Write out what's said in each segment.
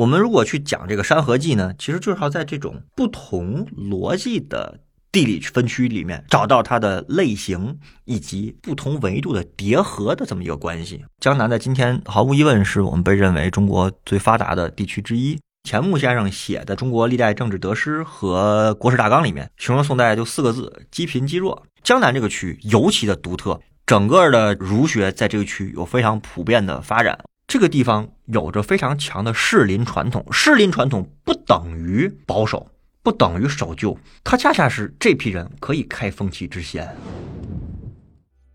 我们如果去讲这个《山河记》呢，其实就是要在这种不同逻辑的地理分区里面找到它的类型以及不同维度的叠合的这么一个关系。江南在今天毫无疑问是我们被认为中国最发达的地区之一。钱穆先生写的《中国历代政治得失和国史大纲》里面，形容宋代就四个字：积贫积弱。江南这个区尤其的独特，整个的儒学在这个区域有非常普遍的发展。这个地方有着非常强的士林传统，士林传统不等于保守，不等于守旧，它恰恰是这批人可以开风气之先。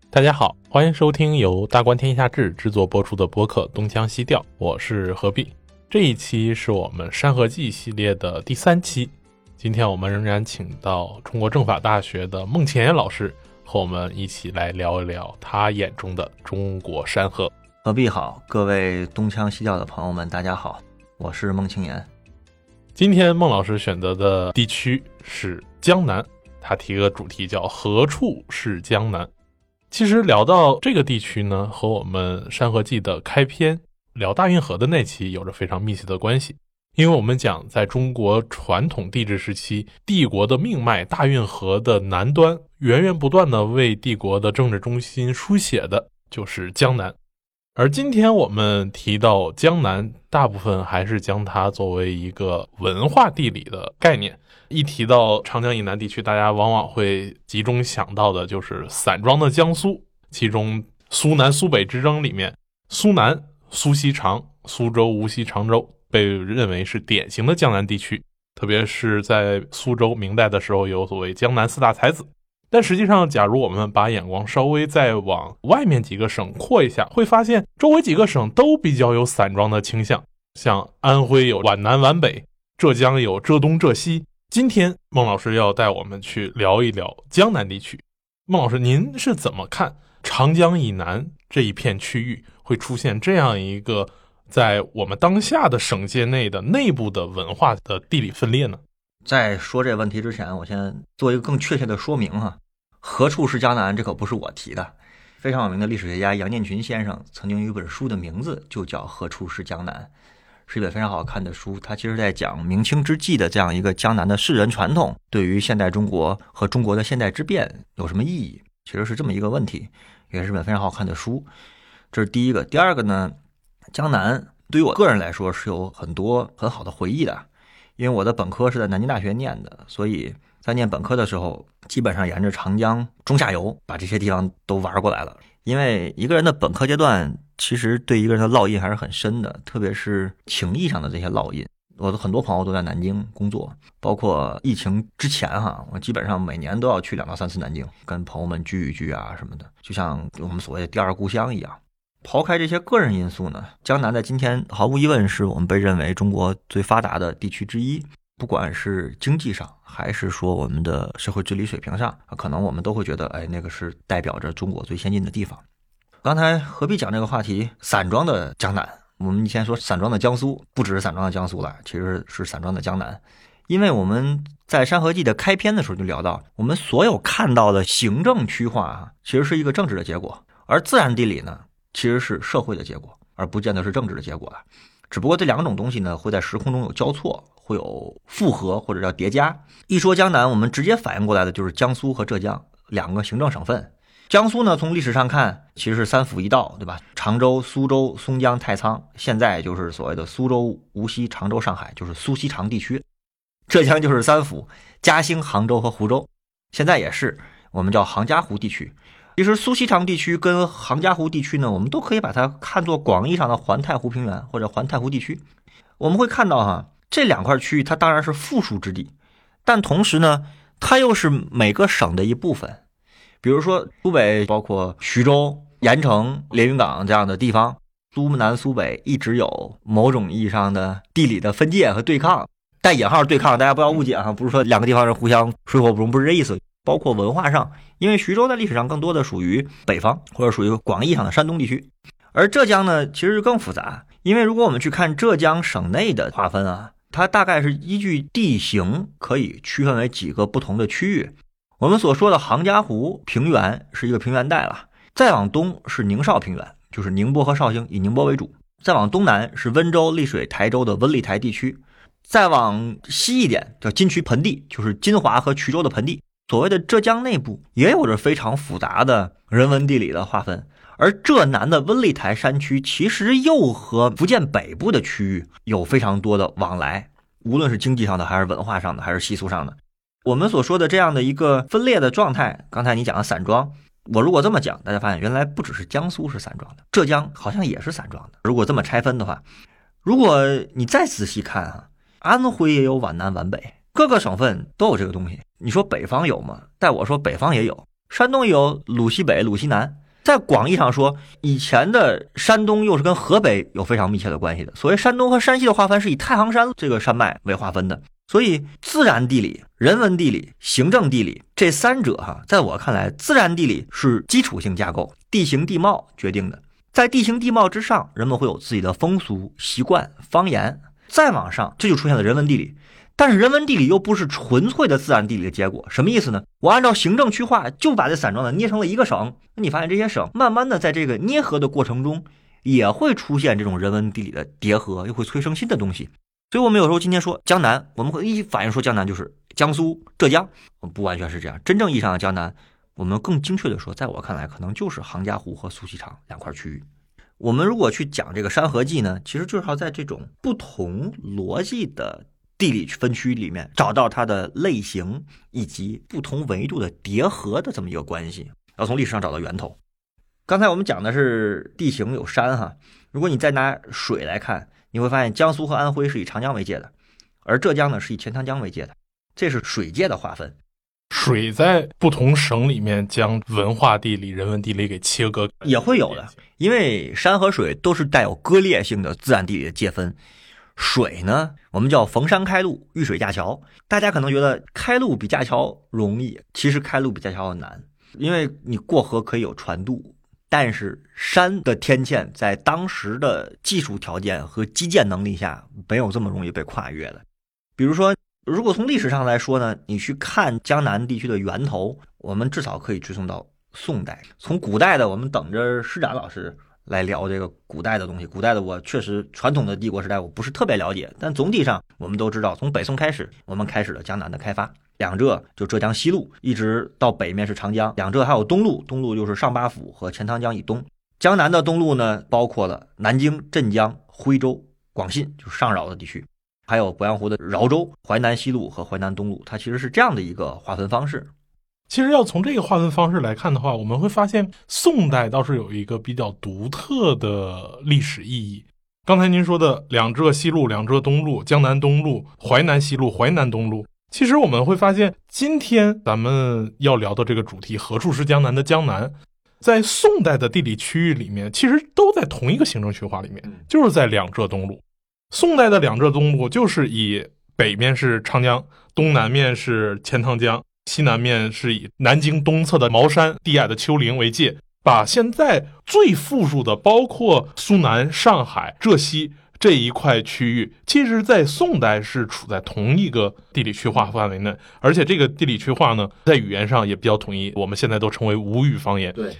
大家好，欢迎收听由大观天下志制作播出的播客《东腔西调》，我是何必。这一期是我们《山河记》系列的第三期，今天我们仍然请到中国政法大学的孟庆岩老师和我们一起来聊一聊他眼中的中国山河。何必好，各位东腔西调的朋友们，大家好，我是孟庆言。今天孟老师选择的地区是江南，他提个主题叫“何处是江南”。其实聊到这个地区呢，和我们《山河记》的开篇。聊大运河的那期有着非常密切的关系，因为我们讲在中国传统帝制时期，帝国的命脉大运河的南端，源源不断的为帝国的政治中心书写的就是江南。而今天我们提到江南，大部分还是将它作为一个文化地理的概念。一提到长江以南地区，大家往往会集中想到的就是散装的江苏，其中苏南苏北之争里面，苏南。苏锡常、苏州、无锡、常州被认为是典型的江南地区，特别是在苏州，明代的时候有所谓江南四大才子。但实际上，假如我们把眼光稍微再往外面几个省扩一下，会发现周围几个省都比较有散装的倾向，像安徽有皖南皖北，浙江有浙东浙西。今天孟老师要带我们去聊一聊江南地区。孟老师，您是怎么看长江以南这一片区域？会出现这样一个在我们当下的省界内的内部的文化的地理分裂呢？在说这个问题之前，我先做一个更确切的说明哈。何处是江南？这可不是我提的，非常有名的历史学家杨建群先生曾经有一本书的名字就叫《何处是江南》，是一本非常好看的书。他其实在讲明清之际的这样一个江南的士人传统，对于现代中国和中国的现代之变有什么意义？其实是这么一个问题，也是本非常好看的书。这是第一个，第二个呢，江南对于我个人来说是有很多很好的回忆的，因为我的本科是在南京大学念的，所以在念本科的时候，基本上沿着长江中下游把这些地方都玩过来了。因为一个人的本科阶段，其实对一个人的烙印还是很深的，特别是情谊上的这些烙印。我的很多朋友都在南京工作，包括疫情之前哈，我基本上每年都要去两到三次南京，跟朋友们聚一聚啊什么的，就像我们所谓的第二故乡一样。抛开这些个人因素呢，江南在今天毫无疑问是我们被认为中国最发达的地区之一。不管是经济上，还是说我们的社会治理水平上，可能我们都会觉得，哎，那个是代表着中国最先进的地方。刚才何必讲这个话题？散装的江南，我们以前说散装的江苏，不只是散装的江苏了，其实是散装的江南。因为我们在《山河记》的开篇的时候就聊到，我们所有看到的行政区划啊，其实是一个政治的结果，而自然地理呢？其实是社会的结果，而不见得是政治的结果了。只不过这两种东西呢，会在时空中有交错，会有复合或者叫叠加。一说江南，我们直接反应过来的就是江苏和浙江两个行政省份。江苏呢，从历史上看，其实是三府一道，对吧？常州、苏州、松江、太仓，现在就是所谓的苏州、无锡、常州、上海，就是苏锡常地区。浙江就是三府：嘉兴、杭州和湖州，现在也是我们叫杭嘉湖地区。其实苏锡常地区跟杭嘉湖地区呢，我们都可以把它看作广义上的环太湖平原或者环太湖地区。我们会看到哈，这两块区域它当然是富庶之地，但同时呢，它又是每个省的一部分。比如说苏北包括徐州、盐城、连云港这样的地方，苏南苏北一直有某种意义上的地理的分界和对抗，带引号对抗，大家不要误解哈，不是说两个地方是互相水火不容，不是这意思。包括文化上，因为徐州在历史上更多的属于北方，或者属于广义上的山东地区，而浙江呢，其实更复杂。因为如果我们去看浙江省内的划分啊，它大概是依据地形可以区分为几个不同的区域。我们所说的杭嘉湖平原是一个平原带了，再往东是宁绍平原，就是宁波和绍兴，以宁波为主。再往东南是温州、丽水、台州的温丽台地区，再往西一点叫金衢盆地，就是金华和衢州的盆地。所谓的浙江内部也有着非常复杂的人文地理的划分，而浙南的温丽台山区其实又和福建北部的区域有非常多的往来，无论是经济上的，还是文化上的，还是习俗上的。我们所说的这样的一个分裂的状态，刚才你讲的散装，我如果这么讲，大家发现原来不只是江苏是散装的，浙江好像也是散装的。如果这么拆分的话，如果你再仔细看啊，安徽也有皖南皖北。各个省份都有这个东西。你说北方有吗？但我说北方也有，山东有鲁西北、鲁西南。在广义上说，以前的山东又是跟河北有非常密切的关系的。所谓山东和山西的划分是以太行山这个山脉为划分的。所以，自然地理、人文地理、行政地理这三者哈，在我看来，自然地理是基础性架构，地形地貌决定的。在地形地貌之上，人们会有自己的风俗习惯、方言。再往上，这就出现了人文地理。但是人文地理又不是纯粹的自然地理的结果，什么意思呢？我按照行政区划就把这散装的捏成了一个省，那你发现这些省慢慢的在这个捏合的过程中，也会出现这种人文地理的叠合，又会催生新的东西。所以，我们有时候今天说江南，我们会一反应说江南就是江苏、浙江，不完全是这样。真正意义上的江南，我们更精确的说，在我看来，可能就是杭嘉湖和苏锡常两块区域。我们如果去讲这个《山河记》呢，其实就是要在这种不同逻辑的。地理分区里面找到它的类型以及不同维度的叠合的这么一个关系，要从历史上找到源头。刚才我们讲的是地形有山哈，如果你再拿水来看，你会发现江苏和安徽是以长江为界的，而浙江呢是以钱塘江为界的，这是水界的划分。水在不同省里面将文化地理、人文地理给切割也会有的，因为山和水都是带有割裂性的自然地理的界分。水呢，我们叫逢山开路，遇水架桥。大家可能觉得开路比架桥容易，其实开路比架桥要难，因为你过河可以有船渡，但是山的天堑在当时的技术条件和基建能力下，没有这么容易被跨越的。比如说，如果从历史上来说呢，你去看江南地区的源头，我们至少可以追溯到宋代。从古代的，我们等着施展老师。来聊这个古代的东西。古代的我确实传统的帝国时代我不是特别了解，但总体上我们都知道，从北宋开始，我们开始了江南的开发。两浙就浙江西路，一直到北面是长江。两浙还有东路，东路就是上八府和钱塘江以东。江南的东路呢，包括了南京、镇江、徽州、广信，就是上饶的地区，还有鄱阳湖的饶州。淮南西路和淮南东路，它其实是这样的一个划分方式。其实要从这个划分方式来看的话，我们会发现宋代倒是有一个比较独特的历史意义。刚才您说的两浙西路、两浙东路、江南东路、淮南西路、淮南东路，其实我们会发现，今天咱们要聊的这个主题“何处是江南”的江南，在宋代的地理区域里面，其实都在同一个行政区划里面，就是在两浙东路。宋代的两浙东路就是以北面是长江，东南面是钱塘江。西南面是以南京东侧的茅山、低矮的丘陵为界，把现在最富庶的，包括苏南、上海、浙西这一块区域，其实，在宋代是处在同一个地理区划范围内，而且这个地理区划呢，在语言上也比较统一，我们现在都称为吴语方言。对，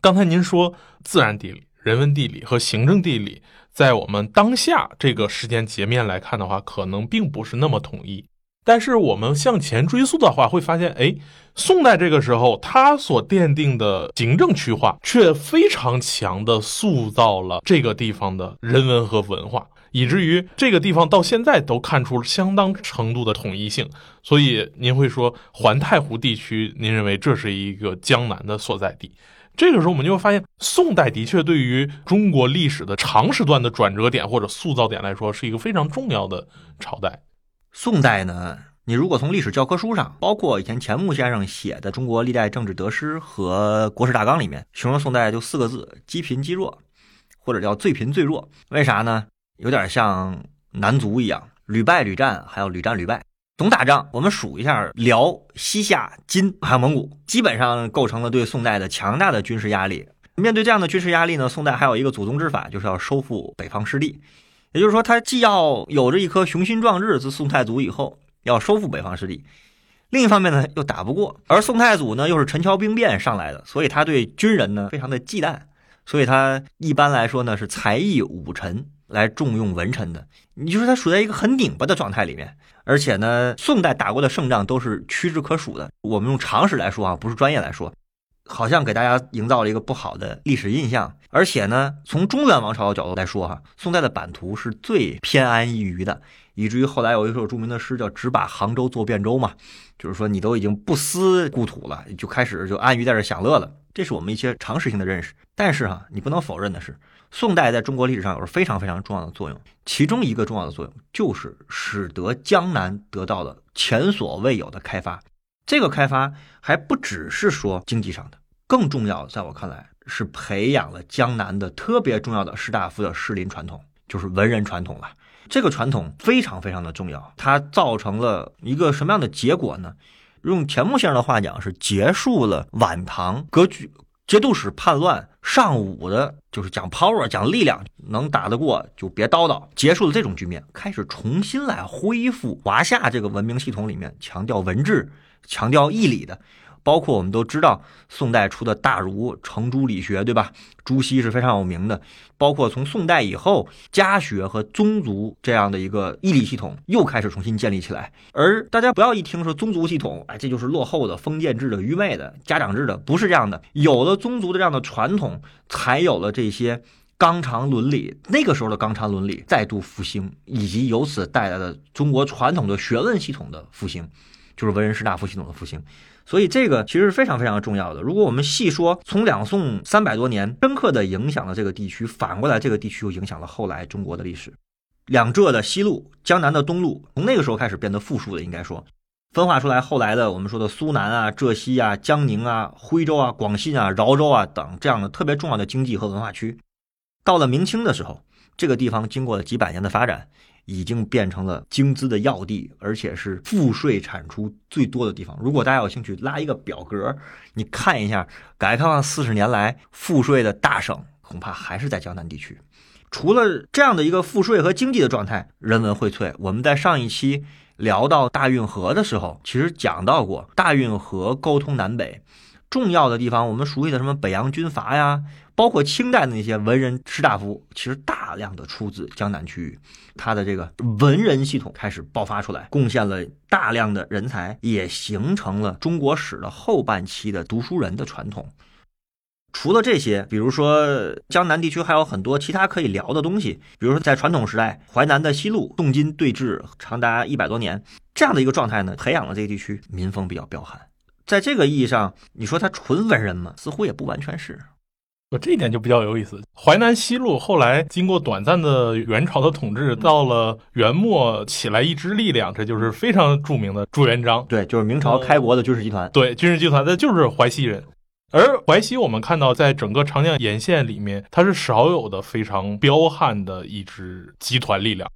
刚才您说自然地理、人文地理和行政地理，在我们当下这个时间截面来看的话，可能并不是那么统一。但是我们向前追溯的话，会发现，哎，宋代这个时候，它所奠定的行政区划，却非常强的塑造了这个地方的人文和文化，以至于这个地方到现在都看出相当程度的统一性。所以您会说，环太湖地区，您认为这是一个江南的所在地？这个时候，我们就会发现，宋代的确对于中国历史的长时段的转折点或者塑造点来说，是一个非常重要的朝代。宋代呢，你如果从历史教科书上，包括以前钱穆先生写的《中国历代政治得失和国史大纲》里面，形容宋代就四个字：积贫积弱，或者叫最贫最弱。为啥呢？有点像南族一样，屡败屡战，还有屡战屡败，总打仗。我们数一下，辽、西夏、金还有蒙古，基本上构成了对宋代的强大的军事压力。面对这样的军事压力呢，宋代还有一个祖宗之法，就是要收复北方失地。也就是说，他既要有着一颗雄心壮志，自宋太祖以后要收复北方势力，另一方面呢又打不过，而宋太祖呢又是陈桥兵变上来的，所以他对军人呢非常的忌惮，所以他一般来说呢是才艺武臣来重用文臣的。你就是他处在一个很拧巴的状态里面，而且呢，宋代打过的胜仗都是屈指可数的。我们用常识来说啊，不是专业来说，好像给大家营造了一个不好的历史印象。而且呢，从中原王朝的角度来说哈，宋代的版图是最偏安一隅的。以至于后来有一首著名的诗叫“只把杭州作汴州”嘛，就是说你都已经不思故土了，就开始就安于在这享乐了。这是我们一些常识性的认识。但是哈，你不能否认的是，宋代在中国历史上有着非常非常重要的作用。其中一个重要的作用就是使得江南得到了前所未有的开发。这个开发还不只是说经济上的，更重要，在我看来是培养了江南的特别重要的士大夫的士林传统，就是文人传统了。这个传统非常非常的重要，它造成了一个什么样的结果呢？用钱穆先生的话讲，是结束了晚唐割据、节度使叛乱、尚武的，就是讲 power、讲力量，能打得过就别叨叨，结束了这种局面，开始重新来恢复华夏这个文明系统里面强调文治、强调义理的。包括我们都知道，宋代出的大儒程朱理学，对吧？朱熹是非常有名的。包括从宋代以后，家学和宗族这样的一个义理系统又开始重新建立起来。而大家不要一听说宗族系统，哎，这就是落后的封建制的、愚昧的、家长制的，不是这样的。有了宗族的这样的传统，才有了这些纲常伦理。那个时候的纲常伦理再度复兴，以及由此带来的中国传统的学问系统的复兴，就是文人士大夫系统的复兴。所以这个其实是非常非常重要的。如果我们细说，从两宋三百多年，深刻的影响了这个地区，反过来这个地区又影响了后来中国的历史。两浙的西路，江南的东路，从那个时候开始变得富庶的，应该说，分化出来后来的我们说的苏南啊、浙西啊、江宁啊、徽州啊、广信啊、饶州啊等这样的特别重要的经济和文化区。到了明清的时候，这个地方经过了几百年的发展。已经变成了京资的要地，而且是赋税产出最多的地方。如果大家有兴趣，拉一个表格，你看一下，改革开放四十年来赋税的大省，恐怕还是在江南地区。除了这样的一个赋税和经济的状态，人文荟萃。我们在上一期聊到大运河的时候，其实讲到过大运河沟通南北重要的地方，我们熟悉的什么北洋军阀呀。包括清代的那些文人士大夫，其实大量的出自江南区域，他的这个文人系统开始爆发出来，贡献了大量的人才，也形成了中国史的后半期的读书人的传统。除了这些，比如说江南地区还有很多其他可以聊的东西，比如说在传统时代，淮南的西路宋金对峙长达一百多年，这样的一个状态呢，培养了这个地区民风比较彪悍。在这个意义上，你说他纯文人吗？似乎也不完全是。我这一点就比较有意思。淮南西路后来经过短暂的元朝的统治，到了元末起来一支力量，这就是非常著名的朱元璋。对，就是明朝开国的军事集团。对，军事集团，那就是淮西人。而淮西，我们看到在整个长江沿线里面，它是少有的非常彪悍的一支集团力量。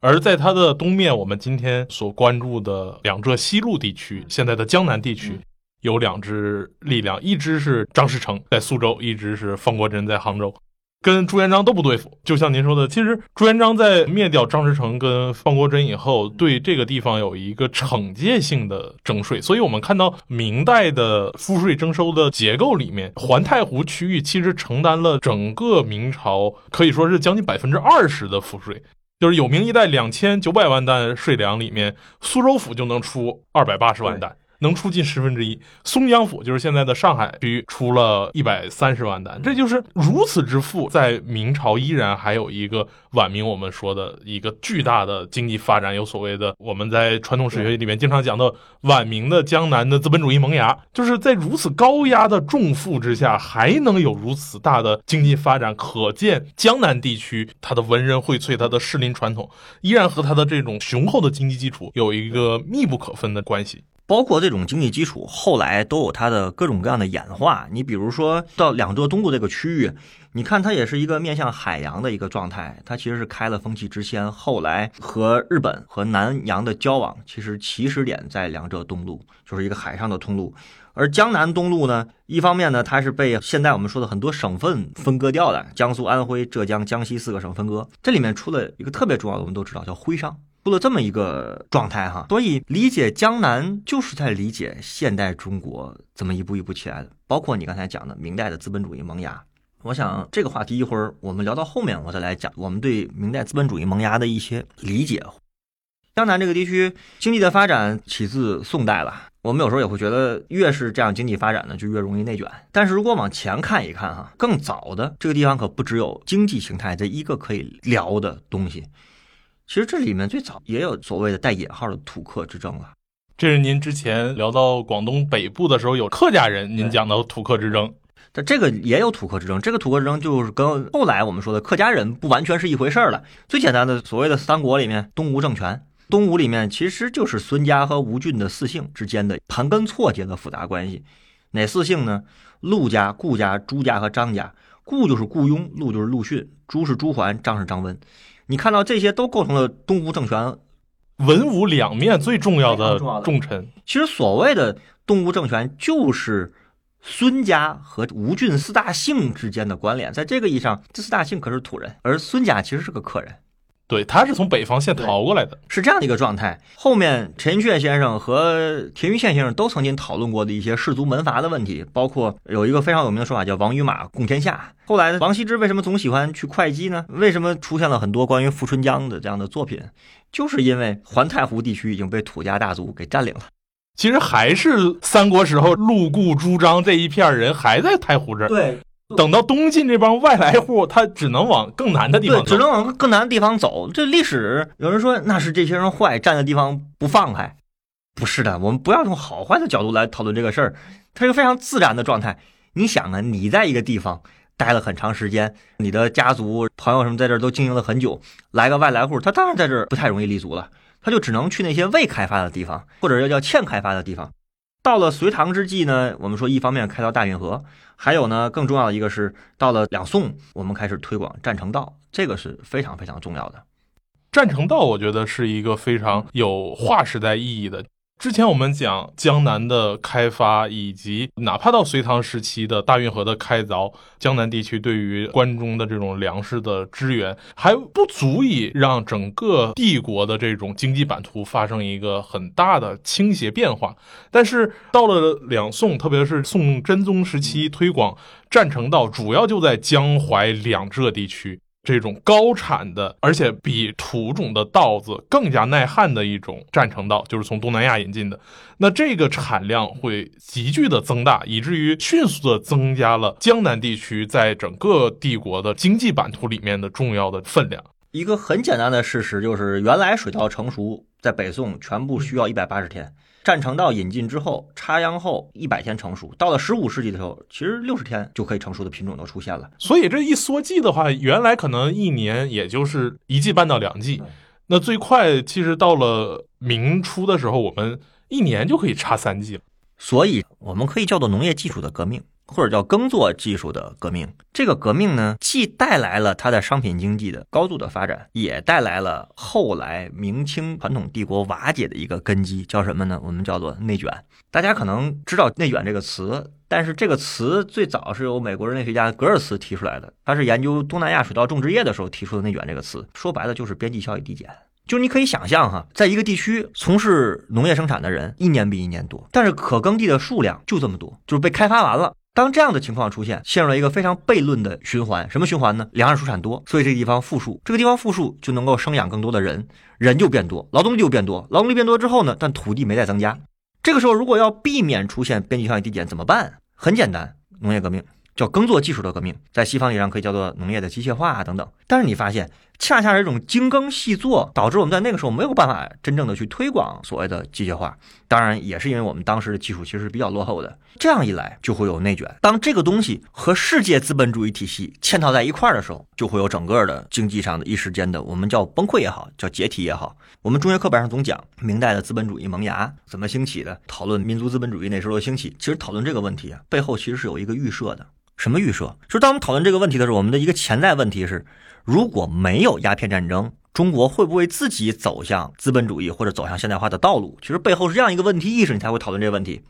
而在它的东面，我们今天所关注的两浙西路地区，现在的江南地区。有两支力量，一支是张士诚在苏州，一支是方国珍在杭州，跟朱元璋都不对付。就像您说的，其实朱元璋在灭掉张士诚跟方国珍以后，对这个地方有一个惩戒性的征税。所以我们看到明代的赋税征收的结构里面，环太湖区域其实承担了整个明朝可以说是将近百分之二十的赋税。就是有明一代两千九百万担税粮里面，苏州府就能出二百八十万担。能出近十分之一，松江府就是现在的上海区出了一百三十万担，这就是如此之富，在明朝依然还有一个晚明，我们说的一个巨大的经济发展，有所谓的我们在传统史学里面经常讲的晚明的江南的资本主义萌芽，就是在如此高压的重负之下，还能有如此大的经济发展，可见江南地区它的文人荟萃，它的士林传统依然和它的这种雄厚的经济基础有一个密不可分的关系。包括这种经济基础，后来都有它的各种各样的演化。你比如说到两浙东部这个区域，你看它也是一个面向海洋的一个状态，它其实是开了风气之先。后来和日本和南洋的交往，其实起始点在两浙东路，就是一个海上的通路。而江南东路呢，一方面呢，它是被现在我们说的很多省份分割掉的，江苏、安徽、浙江、江西四个省分割，这里面出了一个特别重要的，我们都知道叫徽商。出了这么一个状态哈，所以理解江南就是在理解现代中国怎么一步一步起来的。包括你刚才讲的明代的资本主义萌芽，我想这个话题一会儿我们聊到后面，我再来讲我们对明代资本主义萌芽的一些理解。江南这个地区经济的发展起自宋代了，我们有时候也会觉得越是这样经济发展呢，就越容易内卷。但是如果往前看一看哈，更早的这个地方可不只有经济形态这一个可以聊的东西，其实这里面最早也有所谓的带引号的土客之争了。这是您之前聊到广东北部的时候有客家人，您讲到土客之争。但这个也有土客之争，这个土客之争就是跟后来我们说的客家人不完全是一回事儿了。最简单的所谓的三国里面，东吴政权，东吴里面其实就是孙家和吴郡的四姓之间的盘根错节的复杂关系。哪四姓呢？陆家、顾家、朱家和张家。顾就是顾雍，陆就是陆逊，朱是朱桓，张是张温。你看到这些都构成了东吴政权文武两面最重要的重臣。其实所谓的东吴政权就是。孙家和吴郡四大姓之间的关联，在这个意义上，这四大姓可是土人，而孙家其实是个客人。对，他是从北方县逃过来的，是这样的一个状态。后面陈寅恪先生和田余宪先生都曾经讨论过的一些氏族门阀的问题，包括有一个非常有名的说法叫“王与马共天下”。后来，王羲之为什么总喜欢去会稽呢？为什么出现了很多关于富春江的这样的作品？就是因为环太湖地区已经被土家大族给占领了。其实还是三国时候，陆固朱张这一片人还在太湖这儿。对，等到东晋这帮外来户，他只能往更难的地方，只能往更难的地方走。这历史有人说那是这些人坏，占的地方不放开，不是的。我们不要从好坏的角度来讨论这个事儿，它是个非常自然的状态。你想啊，你在一个地方待了很长时间，你的家族朋友什么在这儿都经营了很久，来个外来户，他当然在这儿不太容易立足了。他就只能去那些未开发的地方，或者要叫欠开发的地方。到了隋唐之际呢，我们说一方面开到大运河，还有呢更重要的一个是到了两宋，我们开始推广占城道，这个是非常非常重要的。占城道，我觉得是一个非常有划时代意义的。之前我们讲江南的开发，以及哪怕到隋唐时期的大运河的开凿，江南地区对于关中的这种粮食的支援，还不足以让整个帝国的这种经济版图发生一个很大的倾斜变化。但是到了两宋，特别是宋真宗时期，推广占城道，主要就在江淮两浙地区。这种高产的，而且比土种的稻子更加耐旱的一种占城稻，就是从东南亚引进的。那这个产量会急剧的增大，以至于迅速的增加了江南地区在整个帝国的经济版图里面的重要的分量。一个很简单的事实就是，原来水稻成熟在北宋全部需要一百八十天。占城道引进之后，插秧后一百天成熟，到了十五世纪的时候，其实六十天就可以成熟的品种都出现了。所以这一缩季的话，原来可能一年也就是一季半到两季，那最快其实到了明初的时候，我们一年就可以插三季了。所以我们可以叫做农业技术的革命。或者叫耕作技术的革命，这个革命呢，既带来了它的商品经济的高度的发展，也带来了后来明清传统帝国瓦解的一个根基，叫什么呢？我们叫做内卷。大家可能知道内卷这个词，但是这个词最早是由美国人类学家格尔茨提出来的，他是研究东南亚水稻种植业的时候提出的内卷这个词。说白了就是边际效益递减，就是你可以想象哈，在一个地区从事农业生产的人一年比一年多，但是可耕地的数量就这么多，就是被开发完了。当这样的情况出现，陷入了一个非常悖论的循环。什么循环呢？粮食出产多，所以这个地方富庶，这个地方富庶就能够生养更多的人，人就变多，劳动力就变多，劳动力变多之后呢，但土地没再增加。这个时候，如果要避免出现边际效益递减，怎么办？很简单，农业革命。叫耕作技术的革命，在西方意义上可以叫做农业的机械化啊等等。但是你发现，恰恰是这种精耕细作，导致我们在那个时候没有办法真正的去推广所谓的机械化。当然，也是因为我们当时的技术其实是比较落后的。这样一来，就会有内卷。当这个东西和世界资本主义体系嵌套在一块儿的时候，就会有整个的经济上的一时间的，我们叫崩溃也好，叫解体也好。我们中学课本上总讲明代的资本主义萌芽怎么兴起的，讨论民族资本主义那时候的兴起。其实讨论这个问题啊，背后其实是有一个预设的。什么预设？就是当我们讨论这个问题的时候，我们的一个潜在问题是：如果没有鸦片战争，中国会不会自己走向资本主义或者走向现代化的道路？其实背后是这样一个问题意识，你才会讨论这个问题。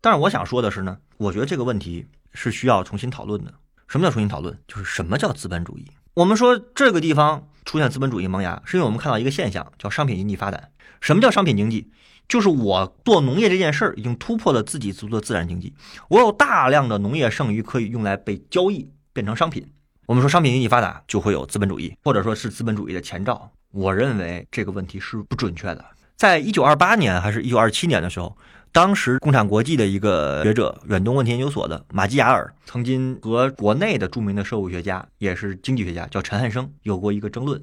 但是我想说的是呢，我觉得这个问题是需要重新讨论的。什么叫重新讨论？就是什么叫资本主义？我们说这个地方出现资本主义萌芽，是因为我们看到一个现象，叫商品经济发展。什么叫商品经济？就是我做农业这件事儿已经突破了自给自足的自然经济，我有大量的农业剩余可以用来被交易，变成商品。我们说商品经济发达就会有资本主义，或者说是资本主义的前兆。我认为这个问题是不准确的。在一九二八年还是一九二七年的时候，当时共产国际的一个学者，远东问题研究所的马基雅尔，曾经和国内的著名的社会学家，也是经济学家，叫陈汉生，有过一个争论。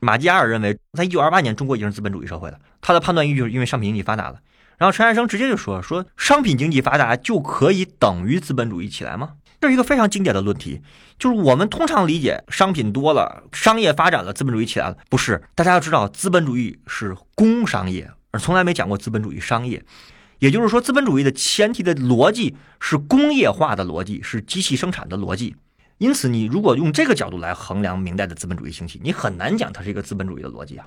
马基雅尔认为，在一九二八年，中国已经是资本主义社会了。他的判断依据是因为商品经济发达了。然后陈汉生直接就说：“说商品经济发达就可以等于资本主义起来吗？”这是一个非常经典的论题。就是我们通常理解，商品多了，商业发展了，资本主义起来了。不是，大家要知道，资本主义是工商业，而从来没讲过资本主义商业。也就是说，资本主义的前提的逻辑是工业化的逻辑，是机器生产的逻辑。因此，你如果用这个角度来衡量明代的资本主义兴起，你很难讲它是一个资本主义的逻辑啊。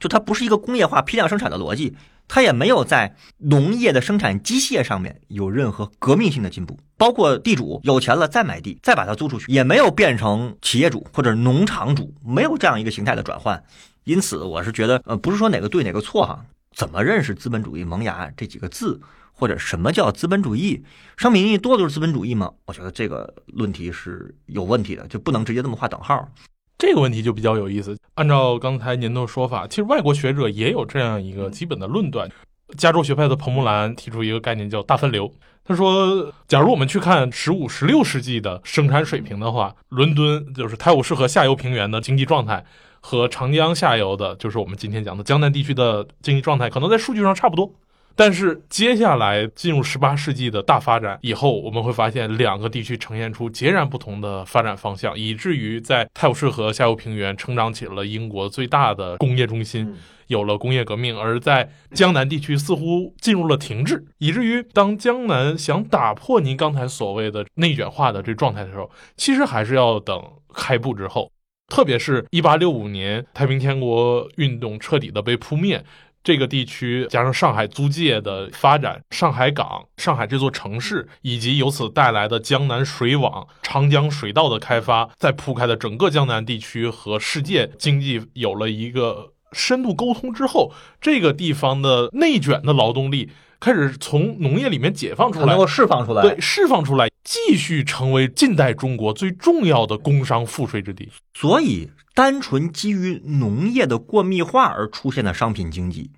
就它不是一个工业化批量生产的逻辑，它也没有在农业的生产机械上面有任何革命性的进步。包括地主有钱了再买地，再把它租出去，也没有变成企业主或者农场主，没有这样一个形态的转换。因此，我是觉得，呃，不是说哪个对哪个错哈。怎么认识资本主义萌芽这几个字？或者什么叫资本主义？商品经济多的就是资本主义吗？我觉得这个论题是有问题的，就不能直接这么画等号。这个问题就比较有意思。按照刚才您的说法，其实外国学者也有这样一个基本的论断。加州学派的彭木兰提出一个概念叫大分流。他说，假如我们去看十五、十六世纪的生产水平的话，伦敦就是泰晤士河下游平原的经济状态和长江下游的，就是我们今天讲的江南地区的经济状态，可能在数据上差不多。但是接下来进入十八世纪的大发展以后，我们会发现两个地区呈现出截然不同的发展方向，以至于在泰晤士河下游平原成长起了英国最大的工业中心，有了工业革命；而在江南地区似乎进入了停滞，以至于当江南想打破您刚才所谓的内卷化的这状态的时候，其实还是要等开埠之后，特别是一八六五年太平天国运动彻底的被扑灭。这个地区加上上海租界的发展，上海港、上海这座城市，以及由此带来的江南水网、长江水道的开发，在铺开的整个江南地区和世界经济有了一个深度沟通之后，这个地方的内卷的劳动力开始从农业里面解放出来，能够释放出来，对，释放出来，继续成为近代中国最重要的工商赋税之地。所以。单纯基于农业的过密化而出现的商品经济，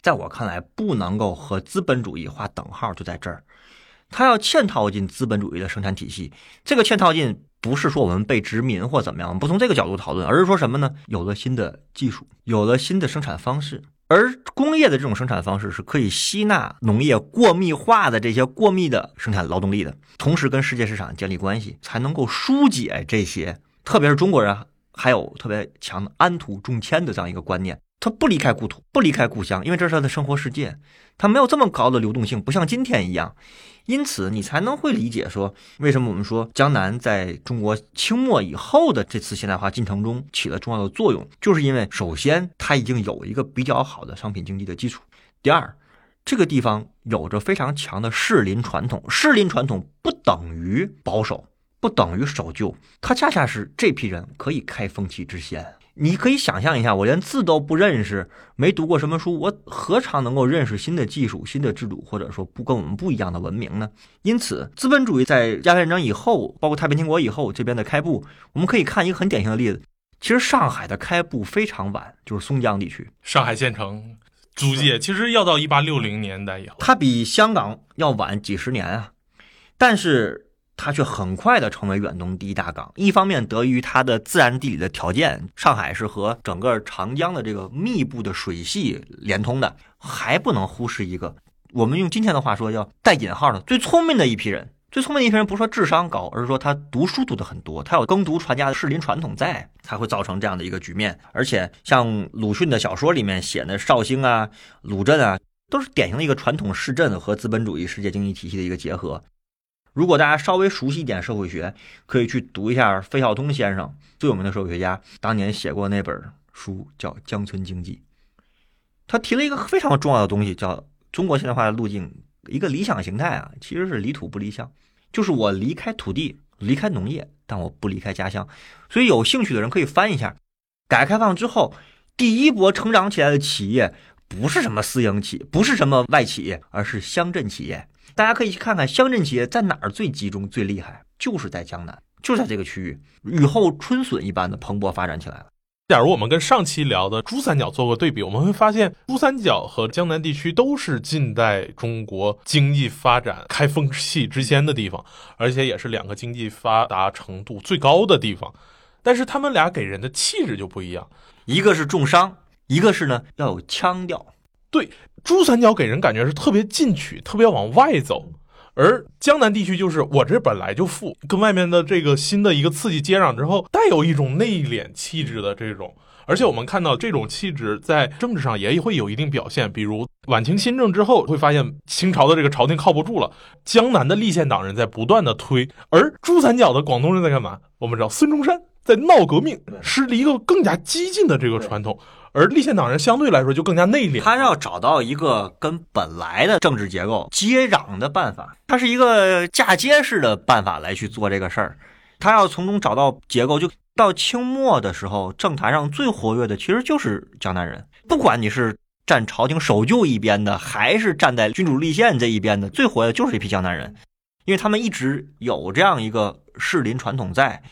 在我看来不能够和资本主义划等号，就在这儿，它要嵌套进资本主义的生产体系。这个嵌套进不是说我们被殖民或怎么样，我们不从这个角度讨论，而是说什么呢？有了新的技术，有了新的生产方式，而工业的这种生产方式是可以吸纳农业过密化的这些过密的生产劳动力的，同时跟世界市场建立关系，才能够疏解这些，特别是中国人。还有特别强的安土重迁的这样一个观念，他不离开故土，不离开故乡，因为这是他的生活世界，他没有这么高的流动性，不像今天一样，因此你才能会理解说，为什么我们说江南在中国清末以后的这次现代化进程中起了重要的作用，就是因为首先它已经有一个比较好的商品经济的基础，第二，这个地方有着非常强的士林传统，士林传统不等于保守。不等于守旧，他恰恰是这批人可以开风气之先。你可以想象一下，我连字都不认识，没读过什么书，我何尝能够认识新的技术、新的制度，或者说不跟我们不一样的文明呢？因此，资本主义在鸦片战争以后，包括太平天国以后这边的开埠，我们可以看一个很典型的例子。其实上海的开埠非常晚，就是松江地区，上海县城租界，其实要到一八六零年代以后，它比香港要晚几十年啊，但是。它却很快的成为远东第一大港。一方面得益于它的自然地理的条件，上海是和整个长江的这个密布的水系连通的，还不能忽视一个，我们用今天的话说，叫带引号的最聪明的一批人。最聪明的一批人不是说智商高，而是说他读书读的很多，他有耕读传家的士林传统在，才会造成这样的一个局面。而且像鲁迅的小说里面写的绍兴啊、鲁镇啊，都是典型的一个传统市镇和资本主义世界经济体系的一个结合。如果大家稍微熟悉一点社会学，可以去读一下费孝通先生最有名的社会学家当年写过那本书，叫《乡村经济》。他提了一个非常重要的东西，叫中国现代化的路径，一个理想形态啊，其实是离土不离乡，就是我离开土地，离开农业，但我不离开家乡。所以有兴趣的人可以翻一下，改革开放之后第一波成长起来的企业，不是什么私营企，不是什么外企业，而是乡镇企业。大家可以去看看乡镇企业在哪儿最集中、最厉害，就是在江南。就在这个区域，雨后春笋一般的蓬勃发展起来了。假如我们跟上期聊的珠三角做个对比，我们会发现珠三角和江南地区都是近代中国经济发展开风气之先的地方，而且也是两个经济发达程度最高的地方。但是他们俩给人的气质就不一样，一个是重商，一个是呢要有腔调。对，珠三角给人感觉是特别进取，特别往外走。而江南地区就是我这本来就富，跟外面的这个新的一个刺激接壤之后，带有一种内敛气质的这种，而且我们看到这种气质在政治上也会有一定表现，比如晚清新政之后，会发现清朝的这个朝廷靠不住了，江南的立宪党人在不断的推，而珠三角的广东人在干嘛？我们知道孙中山在闹革命，是一个更加激进的这个传统。而立宪党人相对来说就更加内敛，他要找到一个跟本来的政治结构接壤的办法，他是一个嫁接式的办法来去做这个事儿。他要从中找到结构，就到清末的时候，政坛上最活跃的其实就是江南人。不管你是站朝廷守旧一边的，还是站在君主立宪这一边的，最活跃的就是一批江南人，因为他们一直有这样一个士林传统在。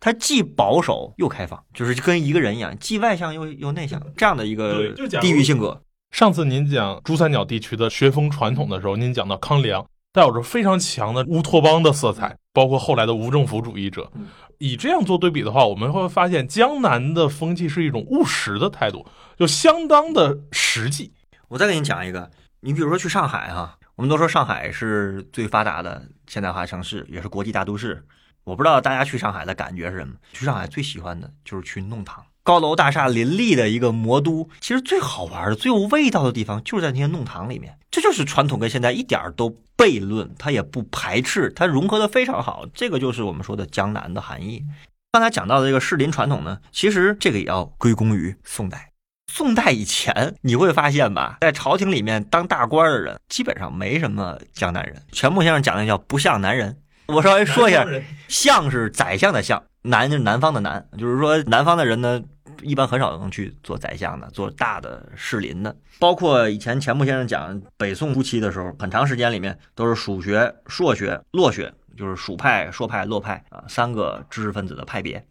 他既保守又开放，就是跟一个人一样，既外向又又内向，这样的一个地域性格。上次您讲珠三角地区的学风传统的时候，您讲到康梁带有着非常强的乌托邦的色彩，包括后来的无政府主义者。以这样做对比的话，我们会发现江南的风气是一种务实的态度，就相当的实际。我再给你讲一个，你比如说去上海哈，我们都说上海是最发达的现代化城市，也是国际大都市。我不知道大家去上海的感觉是什么？去上海最喜欢的就是去弄堂，高楼大厦林立的一个魔都。其实最好玩的、最有味道的地方就是在那些弄堂里面。这就是传统跟现代一点都悖论，它也不排斥，它融合的非常好。这个就是我们说的江南的含义。刚才讲到的这个士林传统呢，其实这个也要归功于宋代。宋代以前你会发现吧，在朝廷里面当大官的人基本上没什么江南人。全部先生讲的叫不像男人。我稍微说一下，相是宰相的相，南就是南方的南，就是说南方的人呢，一般很少能去做宰相的，做大的士林的。包括以前钱穆先生讲北宋初期的时候，很长时间里面都是蜀学、朔学、洛学，就是蜀派、朔派、洛派啊三个知识分子的派别。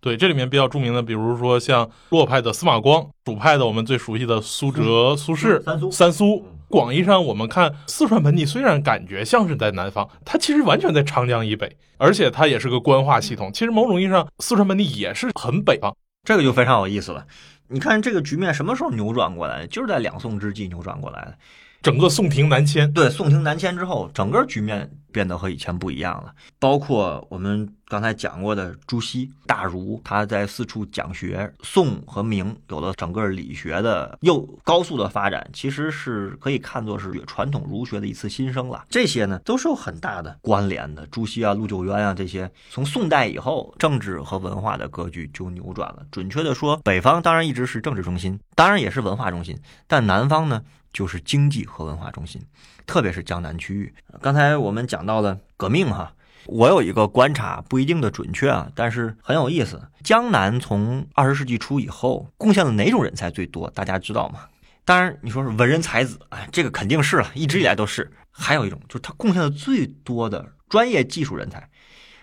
对，这里面比较著名的，比如说像洛派的司马光，蜀派的我们最熟悉的苏辙、苏轼、三苏、三苏。广义上，我们看四川盆地，虽然感觉像是在南方，它其实完全在长江以北，而且它也是个官话系统。其实某种意义上，四川盆地也是很北方，这个就非常有意思了。你看这个局面什么时候扭转过来？就是在两宋之际扭转过来的。整个宋廷南迁，对，宋廷南迁之后，整个局面变得和以前不一样了。包括我们刚才讲过的朱熹大儒，他在四处讲学。宋和明有了整个理学的又高速的发展，其实是可以看作是传统儒学的一次新生了。这些呢，都是有很大的关联的。朱熹啊，陆九渊啊，这些从宋代以后，政治和文化的格局就扭转了。准确的说，北方当然一直是政治中心，当然也是文化中心，但南方呢？就是经济和文化中心，特别是江南区域。刚才我们讲到了革命，哈，我有一个观察，不一定的准确啊，但是很有意思。江南从二十世纪初以后，贡献了哪种人才最多？大家知道吗？当然，你说是文人才子，哎，这个肯定是了，一直以来都是。还有一种，就是他贡献的最多的专业技术人才，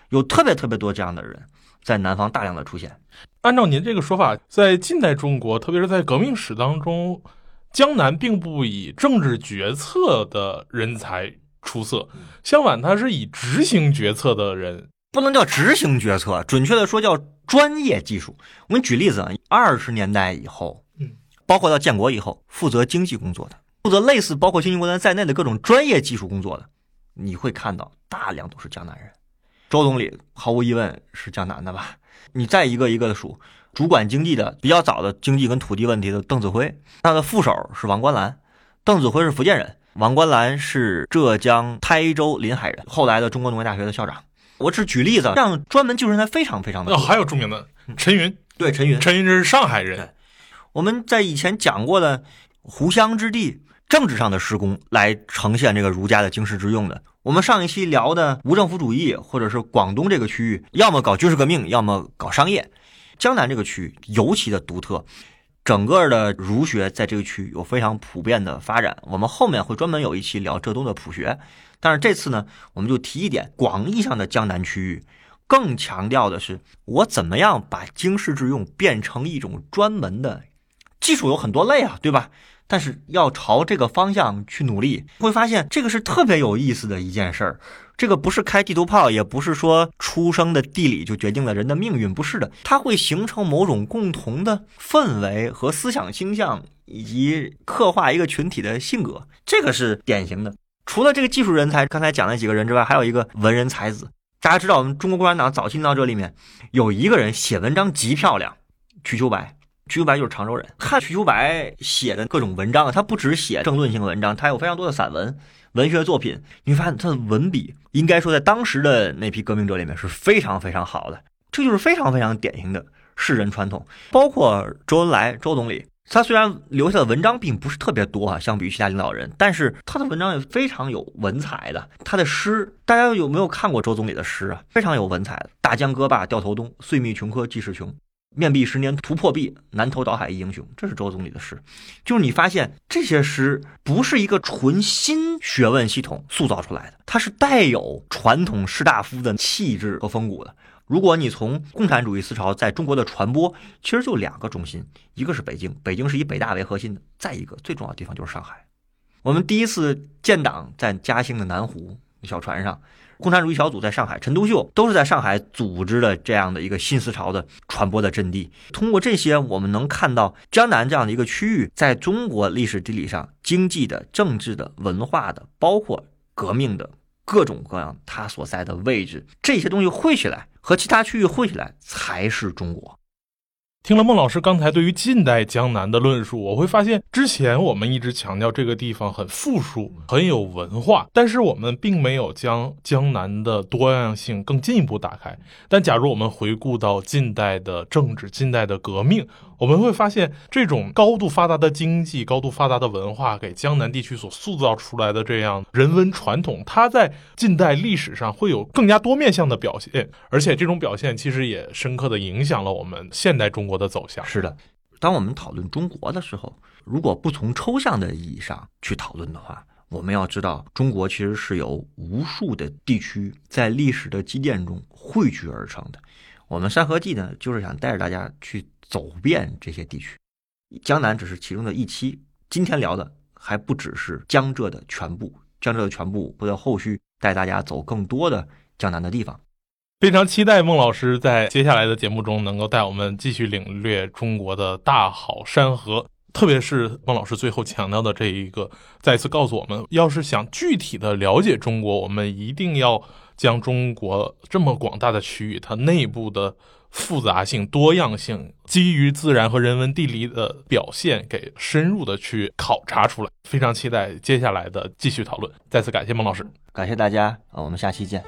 有特别特别多这样的人在南方大量的出现。按照您这个说法，在近代中国，特别是在革命史当中。江南并不以政治决策的人才出色，相反，他是以执行决策的人，不能叫执行决策，准确的说叫专业技术。我们举例子啊，二十年代以后，嗯，包括到建国以后，负责经济工作的，负责类似包括经济工作在内的各种专业技术工作的，你会看到大量都是江南人。周总理毫无疑问是江南的吧？你再一个一个的数。主管经济的比较早的经济跟土地问题的邓子恢，他的副手是王冠澜。邓子恢是福建人，王冠澜是浙江台州临海人，后来的中国农业大学的校长。我只举例子，让专门技术人才非常非常的哦。还有著名的陈云，对陈云，陈云这是上海人。我们在以前讲过的湖湘之地政治上的施工，来呈现这个儒家的经世致用的。我们上一期聊的无政府主义，或者是广东这个区域，要么搞军事革命，要么搞商业。江南这个区域尤其的独特，整个的儒学在这个区域有非常普遍的发展。我们后面会专门有一期聊浙东的普学，但是这次呢，我们就提一点广义上的江南区域更强调的是我怎么样把经世致用变成一种专门的技术，有很多类啊，对吧？但是要朝这个方向去努力，会发现这个是特别有意思的一件事儿。这个不是开地图炮，也不是说出生的地理就决定了人的命运，不是的，它会形成某种共同的氛围和思想倾向，以及刻画一个群体的性格，这个是典型的。除了这个技术人才，刚才讲的几个人之外，还有一个文人才子。大家知道，我们中国共产党早期领导者里面有一个人写文章极漂亮，瞿秋白。瞿秋白就是常州人。看瞿秋白写的各种文章，他不只写政论性文章，他有非常多的散文。文学作品，你会发现他的文笔，应该说在当时的那批革命者里面是非常非常好的。这就是非常非常典型的士人传统。包括周恩来周总理，他虽然留下的文章并不是特别多啊，相比于其他领导人，但是他的文章也非常有文采的。他的诗，大家有没有看过周总理的诗啊？非常有文采的。大江歌罢掉头东，岁密穷科即是穷。面壁十年图破壁，南投岛海一英雄。这是周总理的诗，就是你发现这些诗不是一个纯新学问系统塑造出来的，它是带有传统士大夫的气质和风骨的。如果你从共产主义思潮在中国的传播，其实就两个中心，一个是北京，北京是以北大为核心的；再一个最重要的地方就是上海。我们第一次建党在嘉兴的南湖小船上。共产主义小组在上海，陈独秀都是在上海组织的这样的一个新思潮的传播的阵地。通过这些，我们能看到江南这样的一个区域，在中国历史地理上，经济的、政治的、文化的，包括革命的各种各样，它所在的位置，这些东西汇起来，和其他区域汇起来，才是中国。听了孟老师刚才对于近代江南的论述，我会发现，之前我们一直强调这个地方很富庶、很有文化，但是我们并没有将江南的多样性更进一步打开。但假如我们回顾到近代的政治、近代的革命，我们会发现，这种高度发达的经济、高度发达的文化，给江南地区所塑造出来的这样人文传统，它在近代历史上会有更加多面向的表现，而且这种表现其实也深刻的影响了我们现代中国的走向。是的，当我们讨论中国的时候，如果不从抽象的意义上去讨论的话，我们要知道，中国其实是由无数的地区在历史的积淀中汇聚而成的。我们《山河记》呢，就是想带着大家去。走遍这些地区，江南只是其中的一期。今天聊的还不只是江浙的全部，江浙的全部会在后续带大家走更多的江南的地方。非常期待孟老师在接下来的节目中能够带我们继续领略中国的大好山河，特别是孟老师最后强调的这一个，再次告诉我们，要是想具体的了解中国，我们一定要将中国这么广大的区域，它内部的。复杂性、多样性，基于自然和人文地理的表现，给深入的去考察出来。非常期待接下来的继续讨论。再次感谢孟老师，感谢大家，我们下期见。